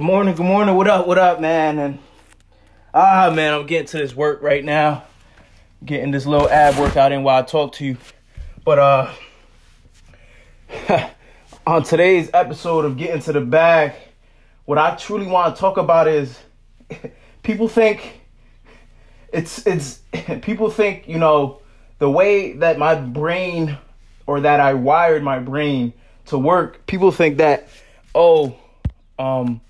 Good morning, good morning. What up, what up, man? And ah, man, I'm getting to this work right now. Getting this little ab workout in while I talk to you. But uh on today's episode of Getting to the Bag, what I truly want to talk about is people think it's it's people think, you know, the way that my brain or that I wired my brain to work, people think that oh, um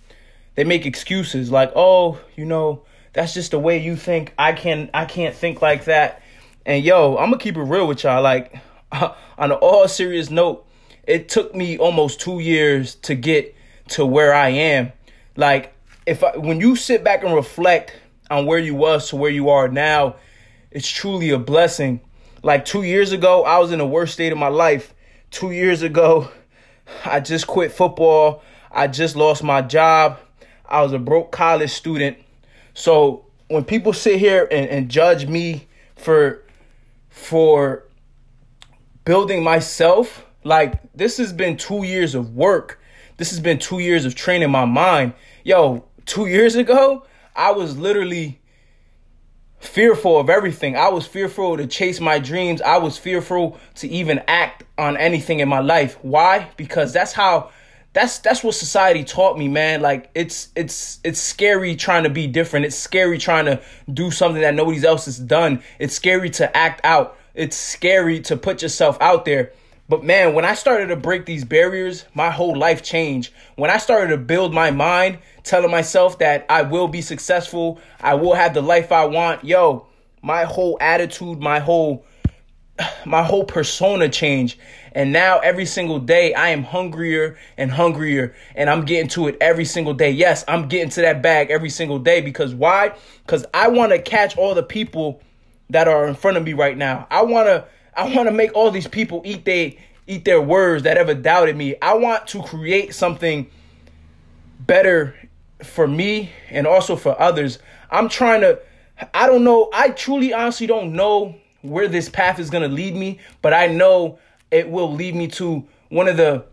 they make excuses like, "Oh, you know, that's just the way you think. I can I can't think like that." And yo, I'm gonna keep it real with y'all. Like, on an all serious note, it took me almost two years to get to where I am. Like, if I, when you sit back and reflect on where you was to where you are now, it's truly a blessing. Like two years ago, I was in the worst state of my life. Two years ago, I just quit football. I just lost my job. I was a broke college student. So when people sit here and, and judge me for for building myself, like this has been two years of work. This has been two years of training my mind. Yo, two years ago, I was literally fearful of everything. I was fearful to chase my dreams. I was fearful to even act on anything in my life. Why? Because that's how that's that's what society taught me, man. Like it's it's it's scary trying to be different. It's scary trying to do something that nobody else has done. It's scary to act out. It's scary to put yourself out there. But man, when I started to break these barriers, my whole life changed. When I started to build my mind, telling myself that I will be successful, I will have the life I want, yo, my whole attitude, my whole my whole persona changed. And now every single day I am hungrier and hungrier and I'm getting to it every single day. Yes, I'm getting to that bag every single day because why? Cuz I want to catch all the people that are in front of me right now. I want to I want to make all these people eat they eat their words that ever doubted me. I want to create something better for me and also for others. I'm trying to I don't know. I truly honestly don't know where this path is going to lead me, but I know it will lead me to one of the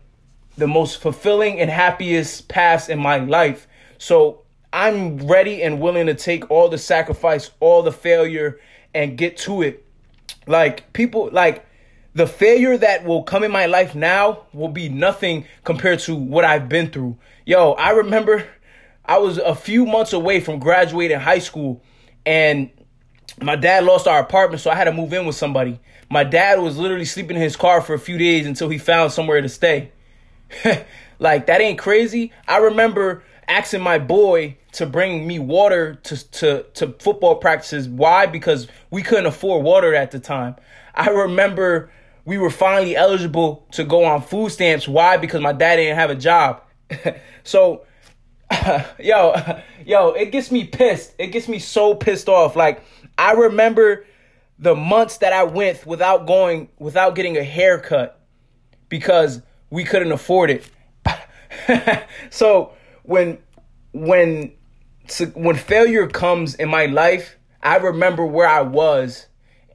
the most fulfilling and happiest paths in my life. So I'm ready and willing to take all the sacrifice, all the failure and get to it. Like people like the failure that will come in my life now will be nothing compared to what I've been through. Yo, I remember I was a few months away from graduating high school and my dad lost our apartment, so I had to move in with somebody. My dad was literally sleeping in his car for a few days until he found somewhere to stay. like that ain't crazy. I remember asking my boy to bring me water to to to football practices. Why? Because we couldn't afford water at the time. I remember we were finally eligible to go on food stamps. Why? Because my dad didn't have a job. so yo, yo, it gets me pissed. It gets me so pissed off. Like I remember the months that I went without going without getting a haircut because we couldn't afford it. so when when when failure comes in my life, I remember where I was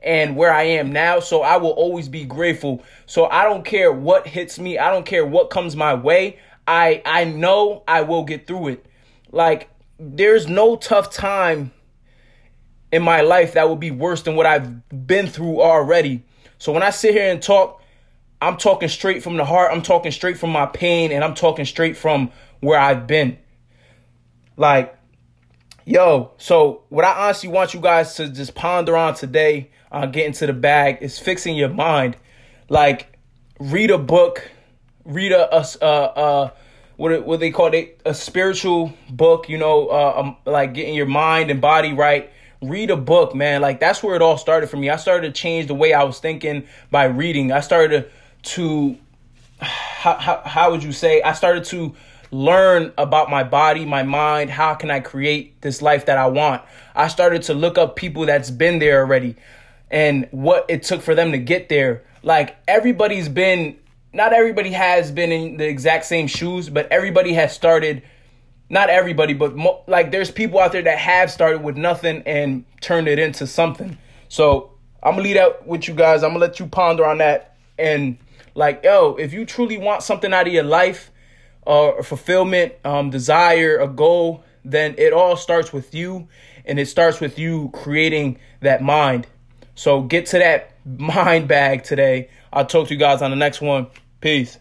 and where I am now, so I will always be grateful. So I don't care what hits me, I don't care what comes my way. I I know I will get through it. Like there's no tough time in my life that would be worse than what I've been through already. So when I sit here and talk, I'm talking straight from the heart. I'm talking straight from my pain and I'm talking straight from where I've been. Like, yo, so what I honestly want you guys to just ponder on today on getting to the bag is fixing your mind. Like, read a book, read a, a, a, a what what they call it a spiritual book, you know, uh, um, like getting your mind and body right read a book, man. Like that's where it all started for me. I started to change the way I was thinking by reading. I started to how how, how would you say? I started to learn about my body, my mind, how can I create this life that I want? I started to look up people that's been there already and what it took for them to get there. Like everybody's been not everybody has been in the exact same shoes, but everybody has started not everybody, but mo- like there's people out there that have started with nothing and turned it into something. So I'm gonna lead out with you guys. I'm gonna let you ponder on that. And like, yo, if you truly want something out of your life, or uh, fulfillment, um, desire, a goal, then it all starts with you, and it starts with you creating that mind. So get to that mind bag today. I'll talk to you guys on the next one. Peace.